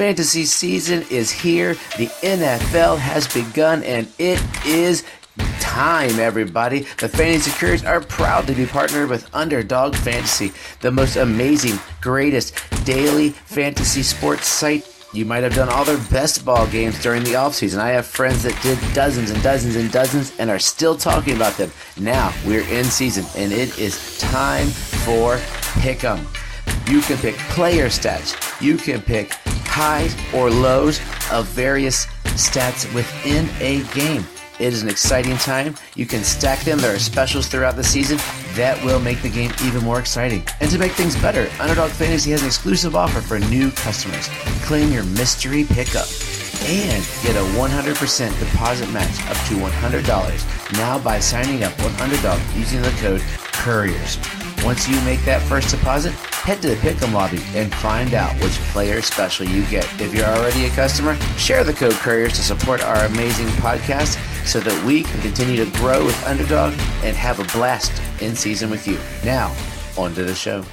Fantasy season is here. The NFL has begun, and it is time, everybody. The Fantasy Couriers are proud to be partnered with Underdog Fantasy, the most amazing, greatest daily fantasy sports site. You might have done all their best ball games during the offseason. I have friends that did dozens and dozens and dozens and are still talking about them. Now we're in season, and it is time for Pick'em. You can pick player stats. You can pick highs or lows of various stats within a game. It is an exciting time. You can stack them. There are specials throughout the season that will make the game even more exciting. And to make things better, Underdog Fantasy has an exclusive offer for new customers. Claim your mystery pickup and get a 100% deposit match up to $100 now by signing up on Underdog using the code COURIERS. Once you make that first deposit, head to the Pick'em lobby and find out which player special you get. If you're already a customer, share the code Couriers to support our amazing podcast so that we can continue to grow with Underdog and have a blast in season with you. Now, on to the show.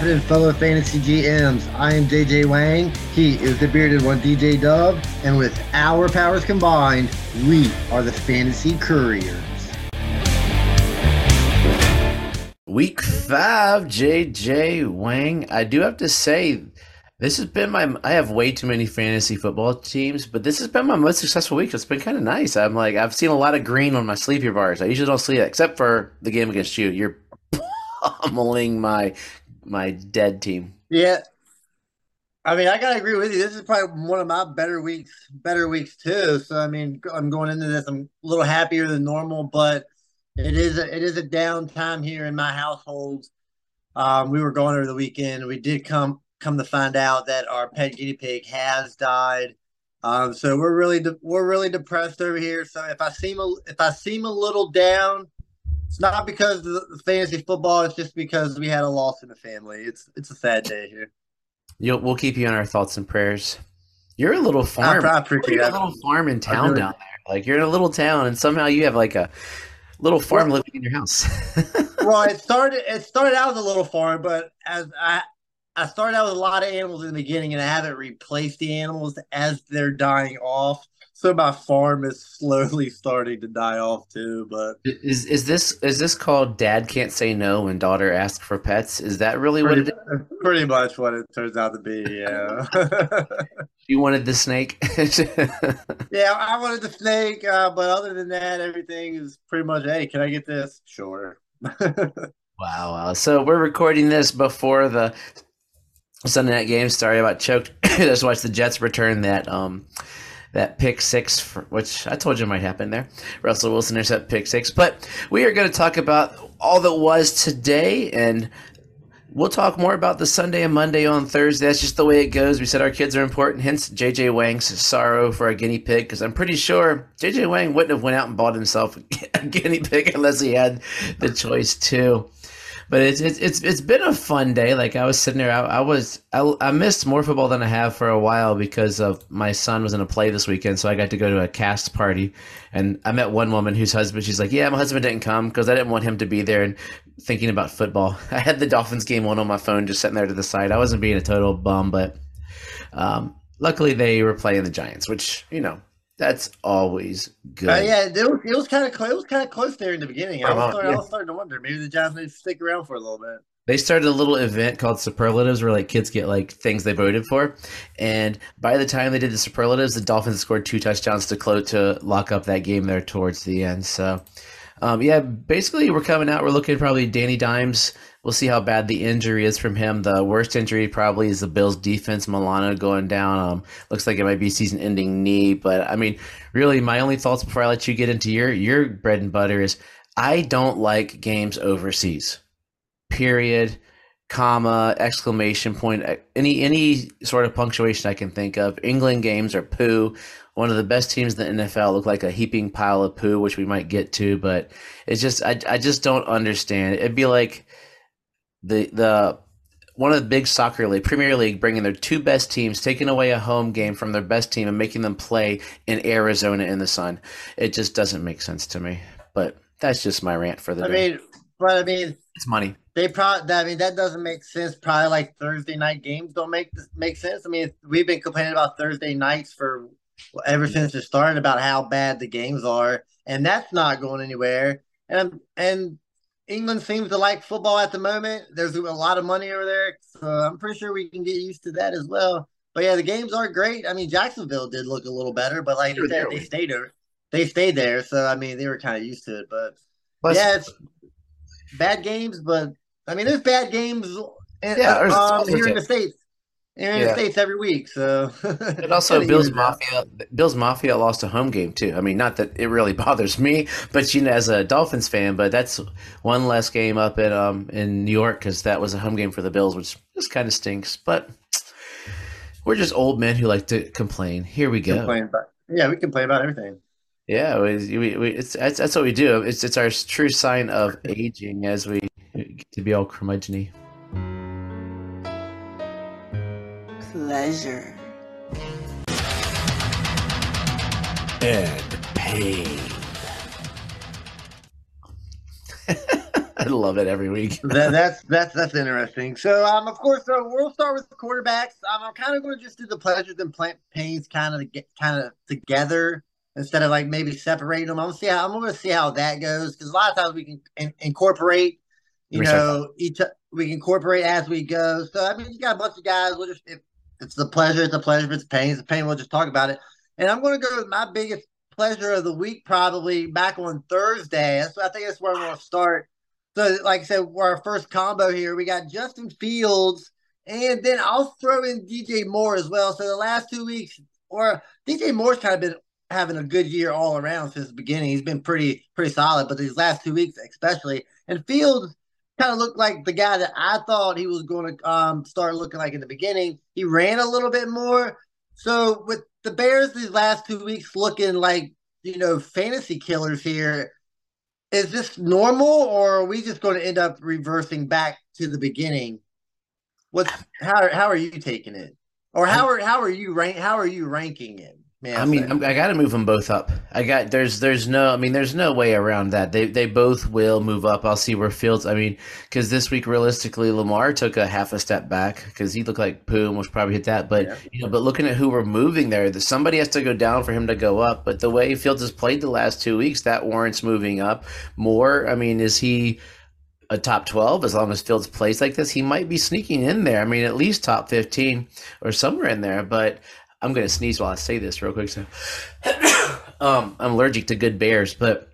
Happening, fellow fantasy GMs? I am JJ Wang. He is the bearded one, DJ Dove. And with our powers combined, we are the Fantasy Couriers. Week five, JJ Wang. I do have to say, this has been my. I have way too many fantasy football teams, but this has been my most successful week. It's been kind of nice. I'm like, I've seen a lot of green on my sleepy bars. I usually don't see that, except for the game against you. You're pummeling my my dead team. Yeah. I mean, I gotta agree with you. This is probably one of my better weeks, better weeks too. So I mean, I'm going into this. I'm a little happier than normal, but it is a, it is a downtime here in my household. Um, we were going over the weekend. We did come come to find out that our pet guinea pig has died. Um, so we're really de- we're really depressed over here. So if I seem a, if I seem a little down, it's not because of the fantasy football. It's just because we had a loss in the family. It's it's a sad day here. You'll, we'll keep you in our thoughts and prayers. You're a little farm. I appreciate you're a little farm in town really- down there. Like you're in a little town, and somehow you have like a little farm living in your house. well, it started. It started out as a little farm, but as I I started out with a lot of animals in the beginning, and I haven't replaced the animals as they're dying off. So my farm is slowly starting to die off too. But is is this is this called Dad can't say no when daughter asks for pets? Is that really what pretty, it is? pretty much what it turns out to be. Yeah. You wanted the snake. yeah, I wanted the snake, uh, but other than that, everything is pretty much. Hey, can I get this? Sure. Wow, wow. So we're recording this before the Sunday night game started. About choked. Just watched the Jets return that um that pick six, for, which I told you might happen there. Russell Wilson intercept pick six. But we are going to talk about all that was today, and we'll talk more about the Sunday and Monday on Thursday. That's just the way it goes. We said our kids are important. Hence JJ Wang's sorrow for a guinea pig, because I'm pretty sure JJ Wang wouldn't have went out and bought himself a guinea pig unless he had the choice too but it's it's it's it's been a fun day. Like I was sitting there, I, I was I, I missed more football than I have for a while because of my son was in a play this weekend, so I got to go to a cast party, and I met one woman whose husband. She's like, "Yeah, my husband didn't come because I didn't want him to be there and thinking about football." I had the Dolphins game on on my phone, just sitting there to the side. I wasn't being a total bum, but um, luckily they were playing the Giants, which you know that's always good. Uh, yeah, it was, it was kind of close. It was kind of close there in the beginning. I was, Uh-huh, starting, yeah. I was starting to wonder maybe the Giants may stick around for a little bit. they started a little event called superlatives where like kids get like things they voted for and by the time they did the superlatives the dolphins scored two touchdowns to close to lock up that game there towards the end so um, yeah basically we're coming out we're looking probably danny dimes we'll see how bad the injury is from him. The worst injury probably is the bills defense milano going down. Um, looks like it might be season ending knee but i mean really my only thoughts before i let you get into your your bread and butter is i don't like games overseas. Period comma exclamation point any any sort of punctuation i can think of. England games are poo. One of the best teams in the nfl look like a heaping pile of poo which we might get to but it's just i, I just don't understand. It'd be like the the one of the big soccer league, Premier League, bringing their two best teams, taking away a home game from their best team, and making them play in Arizona in the sun. It just doesn't make sense to me. But that's just my rant for the I day. I mean, but I mean, it's money. they probably. I mean, that doesn't make sense. Probably like Thursday night games don't make make sense. I mean, we've been complaining about Thursday nights for ever since it started about how bad the games are, and that's not going anywhere. And and England seems to like football at the moment. There's a lot of money over there, so I'm pretty sure we can get used to that as well. But yeah, the games are great. I mean, Jacksonville did look a little better, but like Sure, I said, they they stayed there. They stayed there, so I mean, they were kind of used to it. But Plus, yeah, it's bad games, but I mean, there's bad games in, Yeah, um, here in the states. Here in Yeah. the states every week, so And also, Bills. Mafia. Bills Mafia lost a home game too. I mean, not that it really bothers me, but you know, as a Dolphins fan, but that's one less game up in um in New York because that was a home game for the Bills, which just kind of stinks. But we're just old men who like to complain. Here we go. About, yeah, we complain about everything. Yeah, we, we, we, it's that's, that's what we do. It's it's our true sign of aging as we get to be all curmudgeony. Pleasure, and pain. I love it every week. that, that's that's that's interesting. So, um, of course, so we'll start with the quarterbacks. Um, I'm kind of going to just do the pleasures and plant pains kind of get kind of together instead of like maybe separating them. I'm gonna see how I'm going to see how that goes because a lot of times we can in, incorporate, you Recycle. know, each we can incorporate as we go. So, I mean, you got a bunch of guys. We'll just if it's the pleasure, it's a pleasure. It's pain, it's a pain. We'll just talk about it. And I'm going to go with my biggest pleasure of the week probably back on Thursday. That's I think that's where we'll start. So, like I said, we're our first combo here. We got Justin Fields, and then I'll throw in DJ Moore as well. So the last two weeks, or DJ Moore's kind of been having a good year all around since the beginning. He's been pretty pretty solid, but these last two weeks especially, and Fields kind of looked like the guy that I thought he was going to um, start looking like in the beginning. He ran a little bit more. So with the Bears these last two weeks looking like you know fantasy killers here is this normal or are we just going to end up reversing back to the beginning what's how how are you taking it or how are how are you rank how are you ranking it may I mean. I'm, I got to move them both up. I got there's there's no I mean there's no way around that. They they both will move up. I'll see where Fields. I mean, because this week realistically, Lamar took a half a step back because he looked like poo and was probably hit that. But Yeah. you know, but looking at who we're moving there, that somebody has to go down for him to go up. But the way Fields has played the last two weeks, that warrants moving up more. I mean, is he? a top 12 as long as Fields plays like this. He might be sneaking in there. I mean, at least top 15 or somewhere in there. But I'm going to sneeze while I say this real quick. So, um, I'm allergic to good bears, but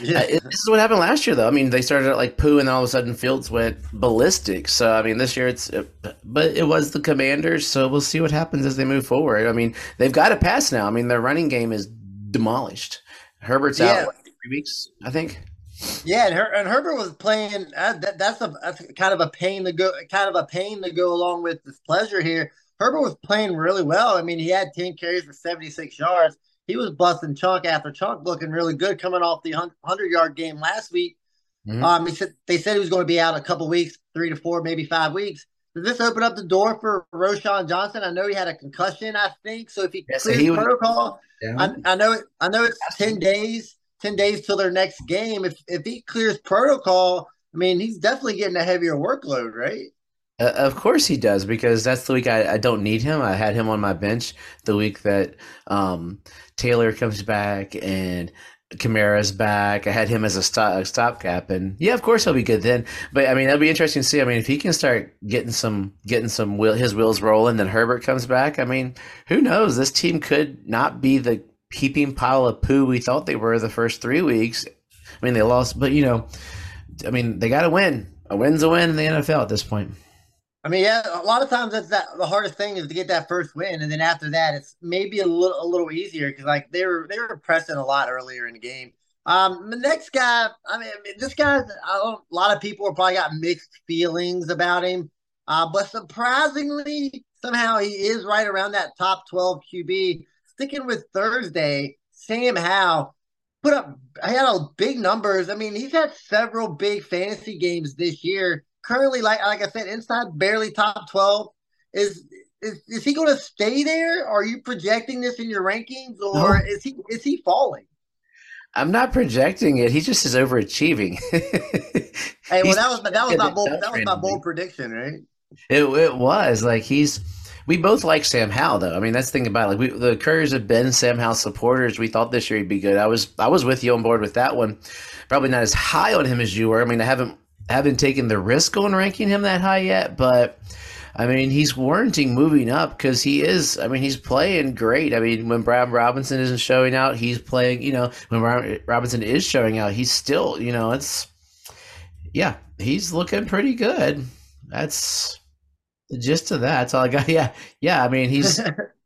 yeah. uh, it- this is what happened last year, though. I mean, they started out like poo, and then all of a sudden Fields went ballistic. So, I mean, this year it's, but it was the Commanders. So we'll see what happens as they move forward. I mean, they've got to pass now. I mean, their running game is demolished. Herbert's Yeah. out what, three weeks, I think. Yeah, and, Her- and Herbert was playing. Uh, that, that's a that's kind of a pain to go, kind of a pain to go along with this pleasure here. Herbert was playing really well. I mean, he had ten carries for seventy six yards. He was busting chunk after chunk, looking really good, coming off the hundred yard game last week. Mhm. Um, he said they said he was going to be out a couple weeks, three to four, maybe five weeks. Does this open up the door for Roschon Johnson? I know he had a concussion, I think. So if he Yeah, so clears he protocol. I, I know it. I know it's ten days. Ten days till their next game. If if he clears protocol, I mean, he's definitely getting a heavier workload, right? Uh, of course he does because that's the week I, I don't need him. I had him on my bench the week that um, Taylor comes back and Kamara's back. I had him as a, stop, stopgap, and yeah, of course he'll be good then. But I mean, that'll be interesting to see. I mean, if he can start getting some getting some his wheels rolling, then Herbert comes back. I mean, who knows? This team could not be the heaping pile of poo we thought they were the first three weeks. I mean, they lost, but you know, I mean, they got to win. A win's a win in the NFL at this point. I mean, yeah, a lot of times that's that the hardest thing is to get that first win, and then after that, it's maybe a little a little easier because like they were they were pressing a lot earlier in the game. Um, the next guy, I mean, this guy, I a lot of people have probably got mixed feelings about him, uh, but surprisingly, somehow he is right around that top twelve QB. Sticking with Thursday, Sam Howell put up, he had a big numbers. I mean, he's had several big fantasy games this year currently like like I said, inside barely top twelve. Is is, is he going to stay there? Are you projecting this in your rankings, or no. is he is he falling? I'm not projecting it. He just is overachieving. hey, well, that was that was my bold that was my bold prediction, right? It it was like he's. We both like Sam Howell, though. I mean, that's the thing about it. like we, the Couriers have been Sam Howell supporters. We thought this year he'd be good. I was I was with you on board with that one. Probably not as high on him as you were. I mean, I haven't haven't taken the risk on ranking him that high yet, but I mean, he's warranting moving up because he is. I mean, he's playing great. I mean, when Brian Robinson isn't showing out, he's playing. You know, when Brian Robinson is showing out, he's still. You know, it's yeah, he's looking pretty good. That's the gist of that. That's all I got. Yeah, yeah. I mean, he's.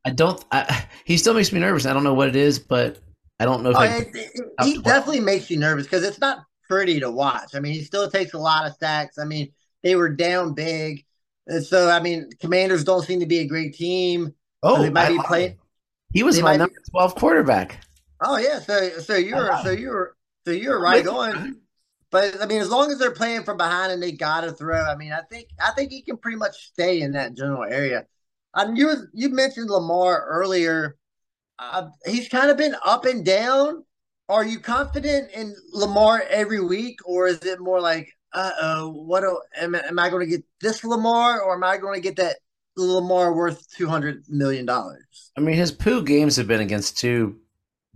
I don't. I, he still makes me nervous. I don't know what it is, but I don't know if oh, I, it, he definitely makes you nervous because it's not pretty to watch. I mean, he still takes a lot of sacks. I mean, they were down big. So, I mean, Commanders don't seem to be a great team. Oh, they might I, be playing. He was my number be, twelve quarterback. Oh yeah, so so you're so you're so you're right on. But I mean, as long as they're playing from behind and they got to throw, I mean, I think I think he can pretty much stay in that general area. Um, you you mentioned Lamar earlier. Uh, he's kind of been up and down. Are you confident in Lamar every week, or is it more like uh oh, what do, am, am I going to get this Lamar or am I going to get that Lamar worth two hundred million dollars? I mean, his poo games have been against two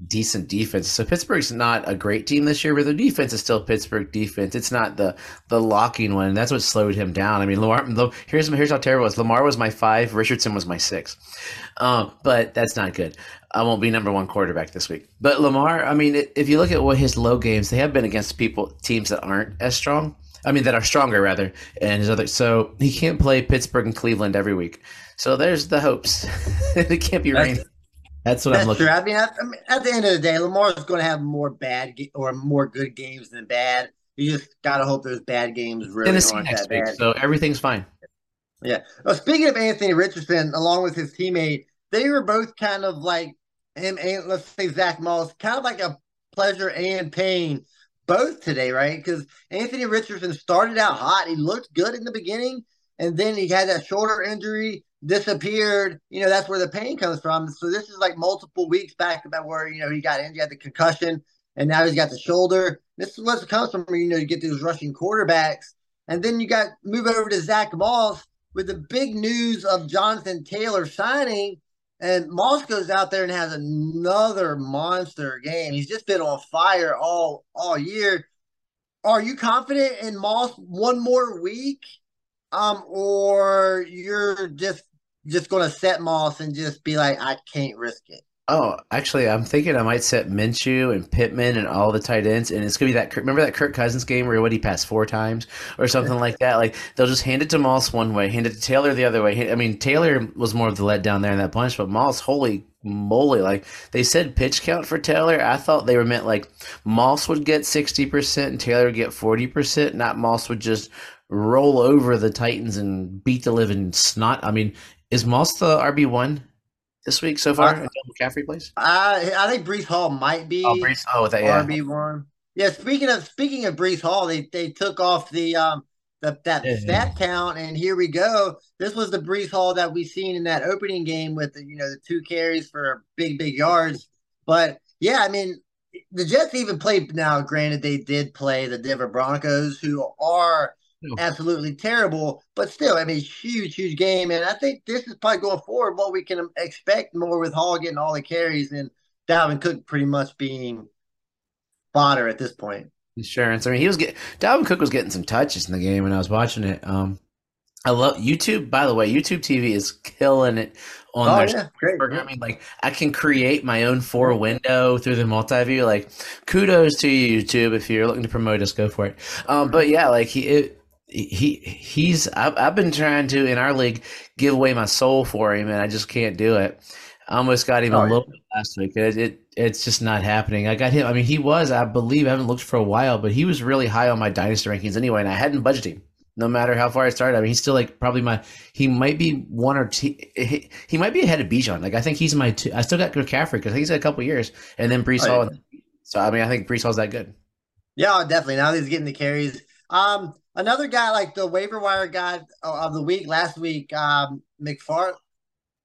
decent defense. So Pittsburgh's not a great team this year, but their defense is still Pittsburgh defense. It's not the the locking one. That's what slowed him down. I mean, Lamar. Here's here's how terrible it was. Lamar was my five. Richardson was my six. Um, but that's not good. I won't be number one quarterback this week. But Lamar, I mean, if you look at what his low games, they have been against people teams that aren't as strong. I mean, that are stronger rather, and his other. So he can't play Pittsburgh and Cleveland every week. So there's the hopes. it can't be raining. That's what That's I'm looking. True. I mean, at, I mean, at the end of the day, Lamar is going to have more bad ge- or more good games than bad. You just got to hope those bad games really Tennessee aren't that week, bad. So everything's fine. Yeah. Well, speaking of Anthony Richardson, along with his teammate, they were both kind of like him and let's say Zach Moss, kind of like a pleasure and pain both today, right? Because Anthony Richardson started out hot. He looked good in the beginning, and then he had that shoulder injury, disappeared. You know, that's where the pain comes from. So this is like multiple weeks back about where, you know, he got injured, he had the concussion, and now he's got the shoulder. This is what comes from, you know, you get those rushing quarterbacks. And then you got move over to Zach Moss with the big news of Jonathan Taylor signing. And Moss goes out there and has another monster game. He's just been on fire all all year. Are you confident in Moss one more week? Um, or you're just just gonna set Moss and just be like, I can't risk it. Oh, actually, I'm thinking I might set Minshew and Pittman and all the tight ends, and it's gonna be that. Remember that Kirk Cousins game where what he passed four times or something like that? Like they'll just hand it to Moss one way, hand it to Taylor the other way. I mean, Taylor was more of the letdown there in that punch, but Moss, holy moly! Like they said, pitch count for Taylor. I thought they were meant like Moss would get sixty percent and Taylor would get forty percent. Not Moss would just roll over the Titans and beat the living snot. I mean, is Moss the RB one? this week so far uh, McCaffrey plays? I I think Breece Hall might be. Oh, Breece. Oh, that yeah. RB one. Yeah. Speaking of speaking of Breece Hall, they they took off the um the, that yeah. stat count, and here we go. This was the Breece Hall that we seen in that opening game with the, you know the two carries for big big yards. But yeah, I mean the Jets even played now. Granted, they did play the Denver Broncos, who are absolutely terrible. But still, I mean, huge, huge game. And I think this is probably going forward what we can expect more with Hall getting all the carries and Dalvin Cook pretty much being fodder at this point. Insurance. I mean, he was getting Dalvin Cook was getting some touches in the game when I was watching it. Um, I love YouTube. By the way, YouTube TV is killing it on oh, their yeah, programming. Like I can create my own four window through the multi-view. Like kudos to you, YouTube. If you're looking to promote us, go for it. Um, but yeah, like he, it, he he's I've, I've been trying to in our league give away my soul for him and I just can't do it. I almost got him oh, a little bit last week. It, it, it's just not happening. I got him. I mean, he was. I believe I haven't looked for a while, but he was really high on my dynasty rankings anyway, and I hadn't budgeted him. No matter how far I started, I mean, he's still like probably my. He might be one or two. He, he might be ahead of Bijan. Like I think he's my two. I still got McCaffrey because I think he's got a couple years, and then Breece oh, Hall. Yeah. So I mean, I think Breece Hall's that good. Yeah, definitely. Now he's getting the carries. Um, another guy like the waiver wire guy of the week last week, um, McFar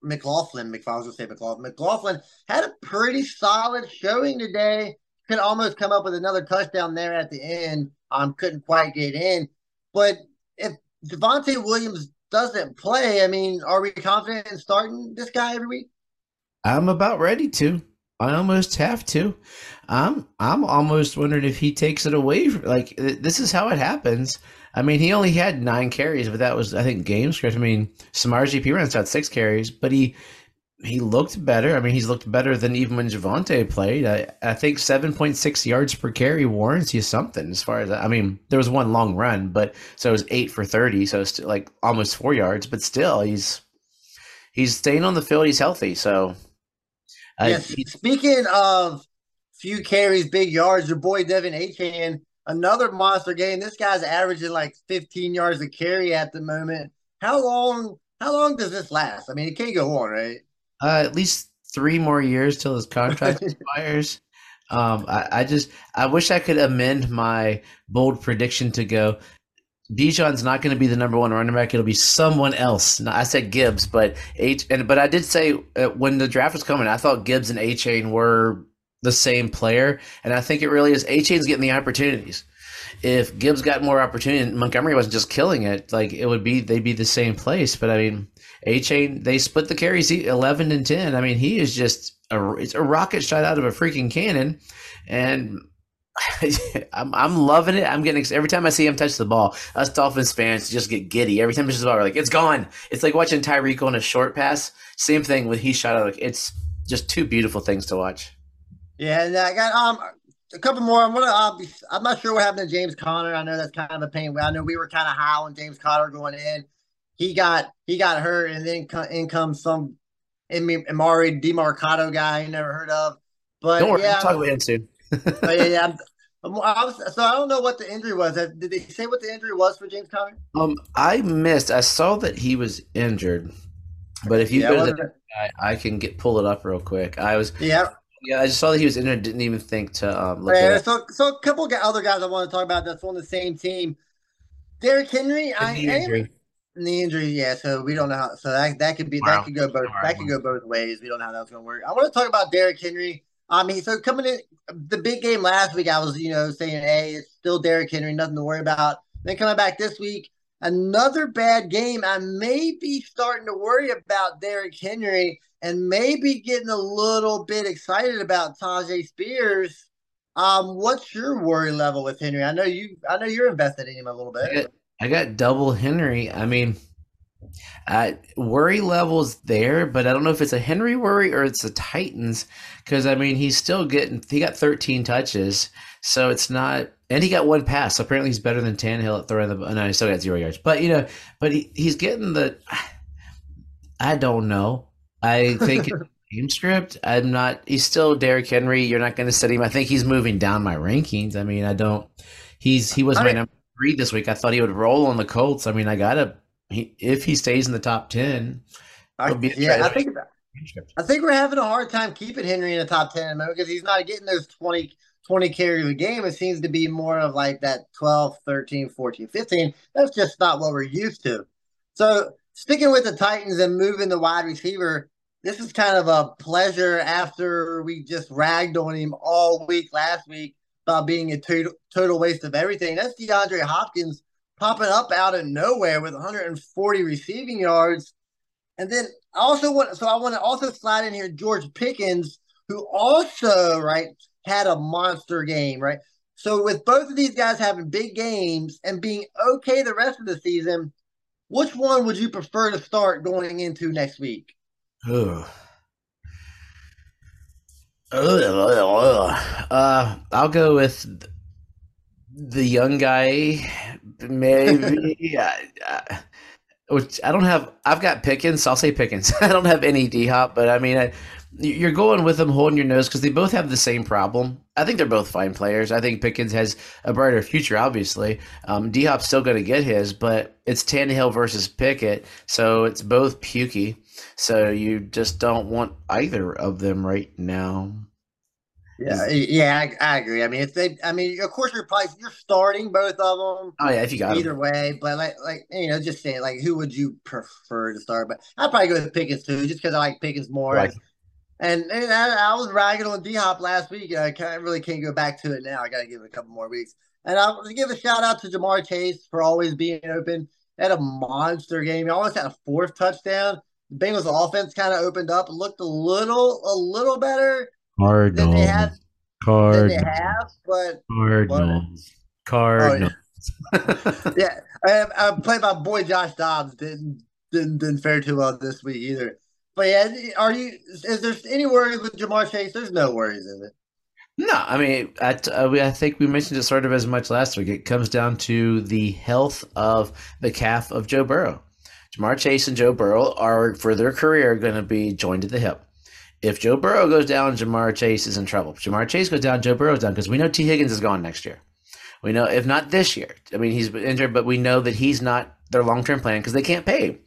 McLaughlin, McFarland, say McLaughlin. McLaughlin had a pretty solid showing today. Could almost come up with another touchdown there at the end. Um, couldn't quite get in. But if Javonte Williams doesn't play, I mean, are we confident in starting this guy every week? I'm about ready to. I almost have to. I'm I'm almost wondering if he takes it away. From, like this is how it happens. I mean, he only had nine carries, but that was I think game script. I mean, Samaje Perine had six carries, but he he looked better. I mean, he's looked better than even when Javonte played. I, I think seven point six yards per carry warrants you something as far as I mean, there was one long run, but so it was eight for thirty, so it's like almost four yards, but still he's he's staying on the field. He's healthy, so Yes. Speaking of few carries, big yards, your boy Devin Achane, another monster game. This guy's averaging like 15 yards a carry at the moment. How long? How long does this last? I mean, it can't go on, right? Uh, at least three more years till his contract expires. Um, I, I, just I wish I could amend my bold prediction to go. Bijan's not going to be the number one running back. It'll be someone else. I said Gibbs, but H and but I did say uh, when the draft was coming, I thought Gibbs and Achane were the same player, and I think it really is. Achane's getting the opportunities. If Gibbs got more opportunity, and Montgomery wasn't just killing it, like it would be, they'd be the same place. But I mean, Achane, they split the carries eleven and ten. I mean, he is just a it's a rocket shot out of a freaking cannon, and I'm, I'm loving it. I'm getting every time I see him touch the ball. Us Dolphins fans just get giddy every time he touches the ball. We're like, it's gone. It's like watching Tyreek on a short pass. Same thing with he shot out. Like it's just two beautiful things to watch. Yeah, and I got um a couple more. I'm gonna. Uh, I'm not sure what happened to James Conner. I know that's kind of a pain. I know we were kind of high on James Conner going in. He got he got hurt, and then in comes some Emari Demercado guy you never heard of. But don't worry, yeah, we'll talk about him soon. yeah, yeah. I'm, I was, so I don't know what the injury was. Did they say what the injury was for James Conner? Um, I missed. I saw that he was injured, but if you yeah, go to the, I, I, can get pull it up real quick. I was yeah. Yeah, I just saw that he was in injured. Didn't even think to um, look. Yeah, so so a couple of other guys I want to talk about that's on the same team. Derrick Henry, I, the injury. I, the injury, yeah. So we don't know how. So that that could be wow. that could go both that could go both ways. We don't know how that's going to work. I want to talk about Derrick Henry. I mean, so coming in the big game last week, I was, you know, saying, hey, it's still Derrick Henry, nothing to worry about. Then coming back this week, another bad game. I may be starting to worry about Derrick Henry and maybe getting a little bit excited about Tyjae Spears. Um, what's your worry level with Henry? I know you I know you're invested in him a little bit. I got, I got double Henry. I mean, uh, worry levels there, but I don't know if it's a Henry worry or it's the Titans because I mean he's still getting he got 13 touches, so it's not and he got one pass. So apparently he's better than Tannehill at throwing the. No, he still got zero yards, but you know, but he, he's getting the. I don't know. I think game script. I'm not. He's still Derrick Henry. You're not going to set him. I think he's moving down my rankings. I mean, I don't. He's he was my number three this week. I thought he would roll on the Colts. I mean, I gotta he, if he stays in the top ten, I, yeah, I think I think we're having a hard time keeping Henry in the top ten because he's not getting those 20, 20 carries a game. It seems to be more of like that 12, 13, 14, 15. That's just not what we're used to. So sticking with the Titans and moving the wide receiver, this is kind of a pleasure after we just ragged on him all week last week about being a total, total waste of everything. That's DeAndre Hopkins popping up out of nowhere with 140 receiving yards. And then I also want so I want to also slide in here George Pickens, who also right had a monster game, right? So with both of these guys having big games and being okay the rest of the season, which one would you prefer to start going into next week? Ugh. Uh, I'll go with the young guy Maybe. I, which I don't have. I've got Pickens. So I'll say Pickens. I don't have any D Hop, but I mean, I, you're going with them holding your nose because they both have the same problem. I think they're both fine players. I think Pickens has a brighter future, obviously. Um, D Hop's still going to get his, but it's Tannehill versus Pickett, so it's both pukey. So you just don't want either of them right now. Yeah, yeah, I, I, agree. I mean, if they, I mean, of course, you're probably you're starting both of them. Oh yeah, if you got either them. way, but like, like you know, just saying, like, who would you prefer to start? But I'd probably go with Pickens too, just because I like Pickens more. Right. And, and I, I, was ragging on D Hop last week. I can't, really can't go back to it now. I got to give it a couple more weeks. And I want to give a shout out to Ja'Marr Chase for always being open. Had a monster game. He almost had a fourth touchdown. The Bengals offense kind of opened up, looked a little a little better Cardinals. Than they have, Cardinals. Than they have, but Cardinals. Cardinals. Oh, yeah, yeah I, I played my boy Josh Dobbs. Didn't didn't didn't fare too well this week either. But yeah, are you? Is there any worries with Ja'Marr Chase? There's no worries, is it? No, I mean, I, uh, I think we mentioned it sort of as much last week. It comes down to the health of the calf of Joe Burrow. Ja'Marr Chase and Joe Burrow are, for their career, going to be joined at the hip. If Joe Burrow goes down, Ja'Marr Chase is in trouble. If Ja'Marr Chase goes down, Joe Burrow's down because we know Tee Higgins is gone next year. We know, if not this year, I mean, he's been injured, but we know that he's not their long term plan because they can't pay.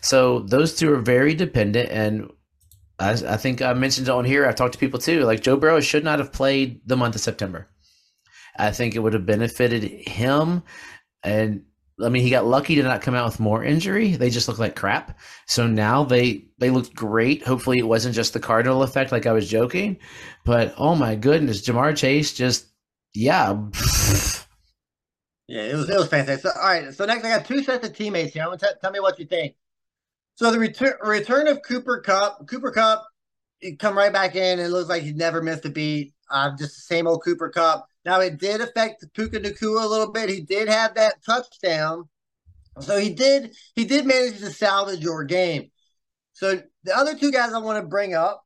So those two are very dependent. And I, I think I mentioned on here, I've talked to people too. Like Joe Burrow should not have played the month of September. I think it would have benefited him. And I mean, he got lucky to not come out with more injury. They just look like crap. So now they they looked great. Hopefully, it wasn't just the Cardinal effect, like I was joking. But oh my goodness, Ja'Marr Chase just yeah. Yeah, it was it was fantastic. So, all right, so next I got two sets of teammates here. I want to tell me what you think. So the return return of Cooper Kupp, Cooper Kupp, he come right back in it looks like he never missed a beat. Uh, just the same old Cooper Kupp. Now it did affect Puka Nacua a little bit. He did have that touchdown, so he did he did manage to salvage your game. So the other two guys I want to bring up,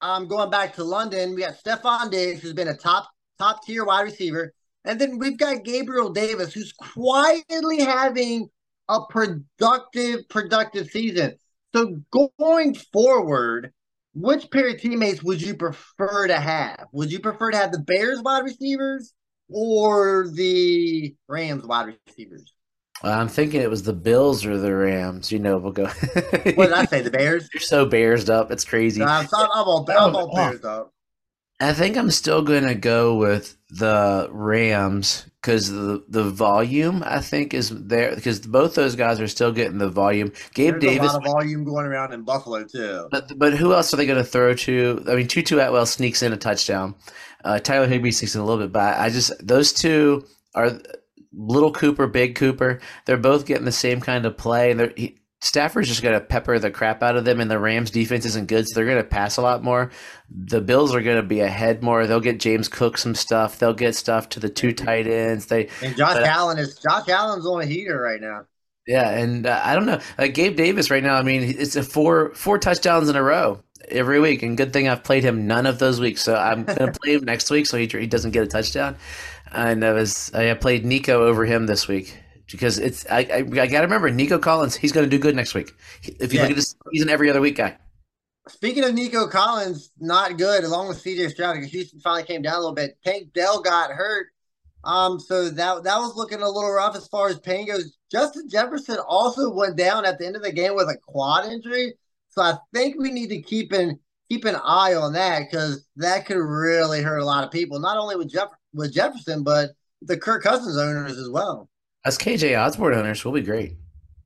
I'm um, going back to London. We got Stefon Diggs, who's been a top top tier wide receiver, and then we've got Gabriel Davis, who's quietly having a productive, productive season. So going forward, which pair of teammates would you prefer to have? Would you prefer to have the Bears wide receivers or the Rams wide receivers? I'm thinking it was the Bills or the Rams. You know, we'll go. what did I say? The Bears? You're so Bears up. It's crazy. No, I'm, I'm, all, I'm all oh, Bears up. I think I'm still going to go with the Rams because the the volume I think is there because both those guys are still getting the volume. Gabe There's Davis, a lot of volume going around in Buffalo too. But but who else are they going to throw to? I mean, Tutu Atwell sneaks in a touchdown. Uh, Tyler Higbee sneaks in a little bit, but I just those two are little Cooper, big Cooper. They're both getting the same kind of play. They're, he, Stafford's just going to pepper the crap out of them, and the Rams' defense isn't good, so they're going to pass a lot more. The Bills are going to be ahead more. They'll get James Cook some stuff. They'll get stuff to the two tight ends. They and Josh but, Allen is Josh Allen's on a heater right now. Yeah, and uh, I don't know, like Gabe Davis right now. I mean, it's a four four touchdowns in a row every week, and good thing I've played him none of those weeks. So I'm going to play him next week, so he he doesn't get a touchdown. And I was I played Nico over him this week because it's I I, I got to remember Nico Collins. He's going to do good next week. If you yeah. look at this, he's an every other week guy. Speaking of Nico Collins, not good. Along with CJ Stroud, because Houston finally came down a little bit. Tank Dell got hurt, um, so that that was looking a little rough as far as pain goes. Justin Jefferson also went down at the end of the game with a quad injury, so I think we need to keep an keep an eye on that because that could really hurt a lot of people. Not only with Jeff with Jefferson, but the Kirk Cousins owners as well. As KJ Osborne owners, will be great.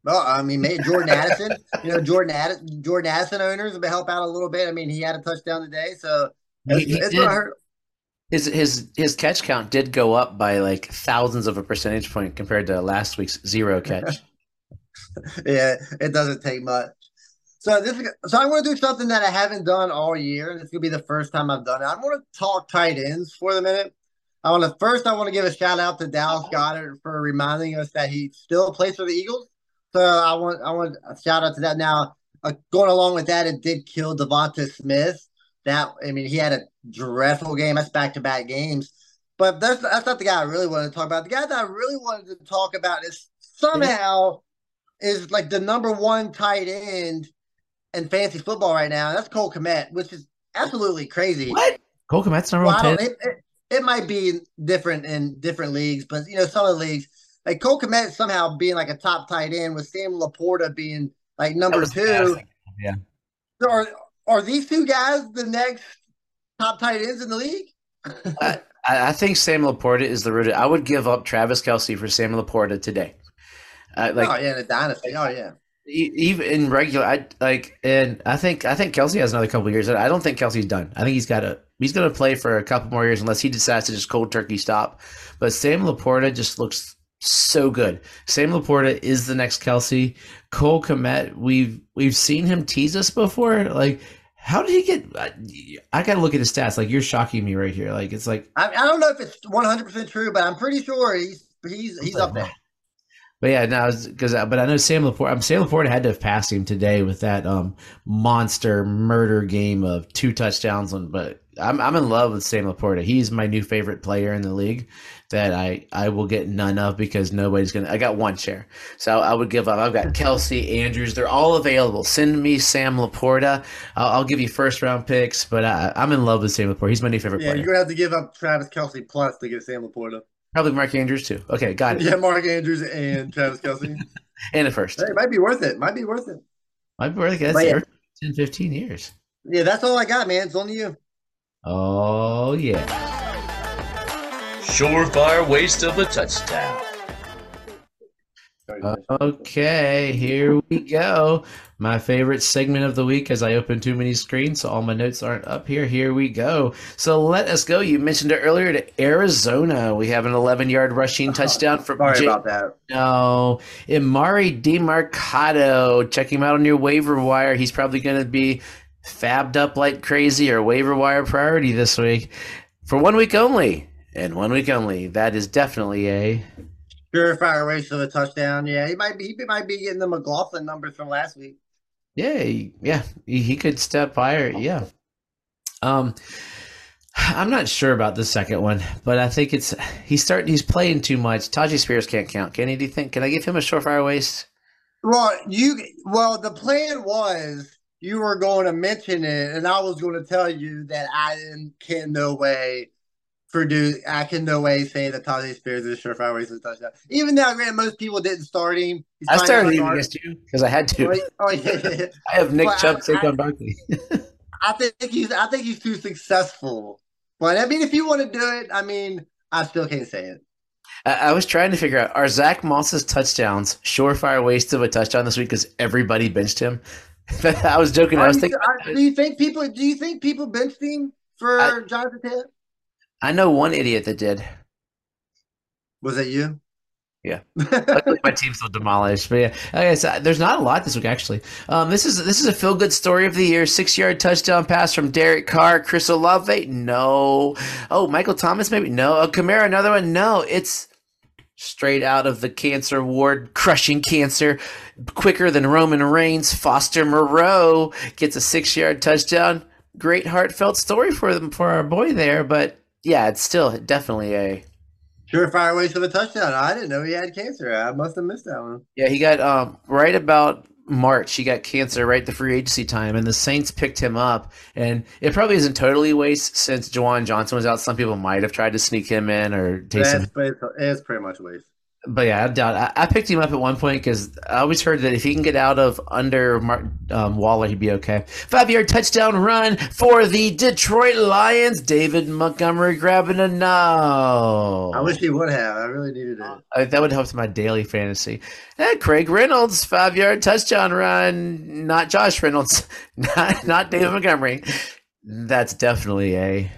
Well, I mean, maybe Jordan Addison, you know, Jordan Addison, Jordan Addison owners will help out a little bit. I mean, he had a touchdown today, so it's, he, he it's did, his his his catch count did go up by like thousands of a percentage point compared to last week's zero catch. yeah, it doesn't take much. So this, so I'm going to do something that I haven't done all year, and it's going to be the first time I've done it. I'm going to talk tight ends for the minute. I want to first I want to give a shout out to Dallas Goedert for reminding us that he still plays for the Eagles. So I want I want a shout out to that. Now uh, going along with that, it did kill Devonta Smith. That I mean, he had a dreadful game. That's back to back games. But that's that's not the guy I really wanted to talk about. The guy that I really wanted to talk about is somehow is like the number one tight end in fantasy football right now. That's Cole Kmet, which is absolutely crazy. What? Cole Kmet's number well, one. It, it, it might be different in different leagues, but you know, some of the leagues, like Cole Kmet somehow being like a top tight end with Sam LaPorta being like number two. Yeah. So are are these two guys the next top tight ends in the league? I, I think Sam Laporta is the root. I would give up Travis Kelce for Sam Laporta today. Uh, like, oh yeah, in the dynasty. Oh yeah. Even in regular, I like, and I think I think Kelce has another couple years. I don't think Kelce's done. I think he's got a he's going to play for a couple more years unless he decides to just cold turkey stop. But Sam Laporta just looks so good. Sam Laporta is the next Kelce. Cole Kmet, we've we've seen him tease us before. Like, how did he get? I, I got to look at his stats. Like, you're shocking me right here. Like, it's like I, I don't know if it's 100 percent true, but I'm pretty sure he's he's he's up there. But yeah, now because but I know Sam Laporta. Um, Sam Laporta had to have passed him today with that um monster murder game of two touchdowns. On, but I'm I'm in love with Sam Laporta. He's my new favorite player in the league that I I will get none of because nobody's gonna. I got one share, so I would give up. I've got Kelce Andrews. They're all available. Send me Sam Laporta. I'll, I'll give you first round picks, but I, I'm in love with Sam Laporta. He's my new favorite yeah, player. you're gonna have to give up Travis Kelce plus to get Sam Laporta. Probably Mark Andrews too. Okay, got it. Yeah, Mark Andrews and Travis Kelce. and a first. Hey, it might be worth it. Might be worth it. Might be worth it. That's yeah. 10, 15 years. Yeah, that's all I got, man. It's on you. Oh, yeah. Surefire waste of a touchdown. Okay, here we go. My favorite segment of the week as I open too many screens, so all my notes aren't up here. Here we go. So let us go. You mentioned it earlier to Arizona. We have an 11 yard rushing touchdown from Sorry J- about that. No, Emari Demercado. Check him out on your waiver wire. He's probably going to be fabbed up like crazy or waiver wire priority this week for one week only. And one week only. That is definitely a surefire race of a touchdown. Yeah, he might be. He might be getting the McLaughlin numbers from last week. Yeah, yeah, he, he could step higher. Yeah. Um, I'm not sure about the second one, but I think it's he's starting. He's playing too much. Tyjae Spears can't count. Can he? Do you think? Can I give him a surefire waste? Well, you. Well, the plan was you were going to mention it, and I was going to tell you that I can no way produce. I can no way say that Tyjae Spears is a surefire waste of a touchdown. Even though, granted, most people didn't start him. I started him against you because I had to. Oh, yeah, oh, yeah. I have Nick but Chubb, Saquon Barkley. I think he's. I think he's too successful. But I mean, if you want to do it, I mean, I still can't say it. I, was trying to figure out are Zach Moss's touchdowns surefire waste of a touchdown this week because everybody benched him. I was joking. I was thinking. do you think people? Do you think people benched him for I, Jonathan Taylor? I know one idiot that did. Was that you? Yeah, my team's still demolished. But yeah, like I said, there's not a lot this week actually. Um, this is this is a feel good story of the year. Six yard touchdown pass from Derek Carr. Chris Olave, no. Oh, Michael Thomas, maybe no. Oh, Kamara, another one, no. It's straight out of the cancer ward, crushing cancer quicker than Roman Reigns. Foster Moreau gets a six yard touchdown. Great heartfelt story for them for our boy there, but yeah, it's still definitely a surefire waste of a touchdown. I didn't know he had cancer. I must have missed that one. Yeah, he got um right about March, he got cancer right the free agency time, and the Saints picked him up. And it probably isn't totally waste since Juwan Johnson was out. Some people might have tried to sneak him in or take him. It's pretty much waste but yeah, I doubt. I, I, picked him up at one point because I always heard that if he can get out of under um, Waller, he'd be okay. Five yard touchdown run for the Detroit Lions. David Montgomery grabbing a no. I wish he would have. I really needed it. Uh, that would help my daily fantasy. And Craig Reynolds, five yard touchdown run. Not Josh Reynolds. Not not David Montgomery. That's definitely a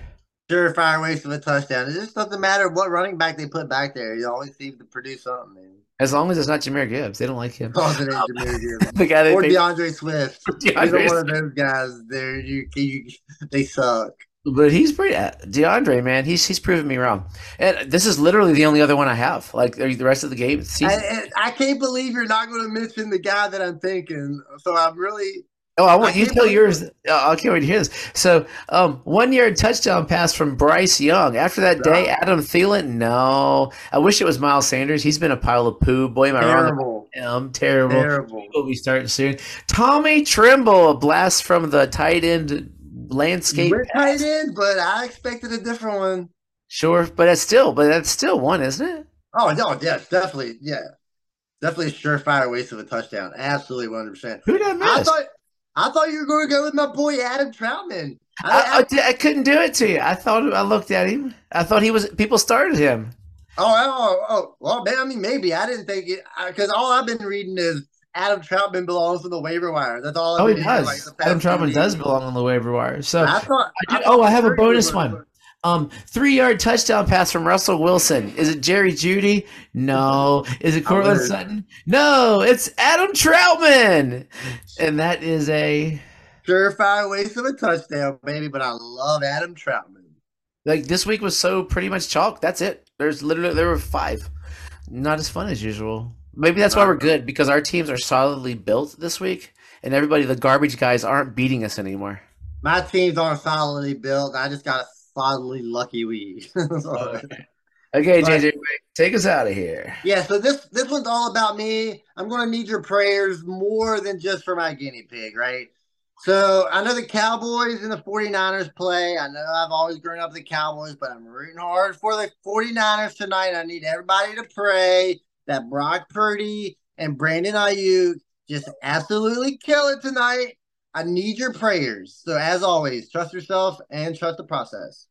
surefire waste of a touchdown. It just doesn't matter what running back they put back there. You always seem to produce something, man. As long as it's not Jahmyr Gibbs, they don't like him. Oh, Gibbs. the guy they or D'Andre Swift. DeAndre Either one of those guys, they you, you, they suck. But he's pretty uh, DeAndre, man. He's he's proven me wrong. And this is literally the only other one I have. Like the rest of the game. I, I can't believe you're not going to mention the guy that I'm thinking. So I'm really Oh, I want I you to tell yours. Uh, I can't wait to hear this. So, um, one yard touchdown pass from Bryce Young. After that day, Adam Thielen. No, I wish it was Miles Sanders. He's been a pile of poo. Boy, am I terrible. wrong? Terrible. Terrible. We'll be starting soon. Tommy Tremble, a blast from the tight end landscape. We're tight end, but I expected a different one. Sure, but that's still, but that's still one, isn't it? Oh no, yes, definitely, yeah, definitely a surefire waste of a touchdown. Absolutely, one hundred percent. Who did I miss? I thought I thought you were going to go with my boy Adam Trautman. I, I, I, couldn't do it to you. I thought I looked at him. I thought he was. People started him. Oh, oh, oh. oh well, man, I mean, maybe I didn't think it because all I've been reading is Adam Trautman belongs to the waiver wire. That's all. I've oh, he does. Like Adam Trautman does belong on the waiver wire. So I thought. I I oh, I have a bonus one. Um, three yard touchdown pass from Russell Wilson. Is it Jerry Jeudy? No. Is it Courtland Sutton? No. It's Adam Trautman, and that is a surefire waste of a touchdown, baby. But I love Adam Trautman. Like this week was so pretty much chalk. That's it. There's literally there were five. Not as fun as usual. Maybe that's why we're good because our teams are solidly built this week, and everybody, the garbage guys, aren't beating us anymore. My teams aren't solidly built. I just got a solidly lucky we. okay. JJ, take us out of here. Yeah, so this this one's all about me. I'm going to need your prayers more than just for my guinea pig, right? So I know the Cowboys and the 49ers play. I know I've always grown up the Cowboys, but I'm rooting hard for the 49ers tonight. I need everybody to pray that Brock Purdy and Brandon Aiyuk just absolutely kill it tonight. I need your prayers. So as always, trust yourself and trust the process.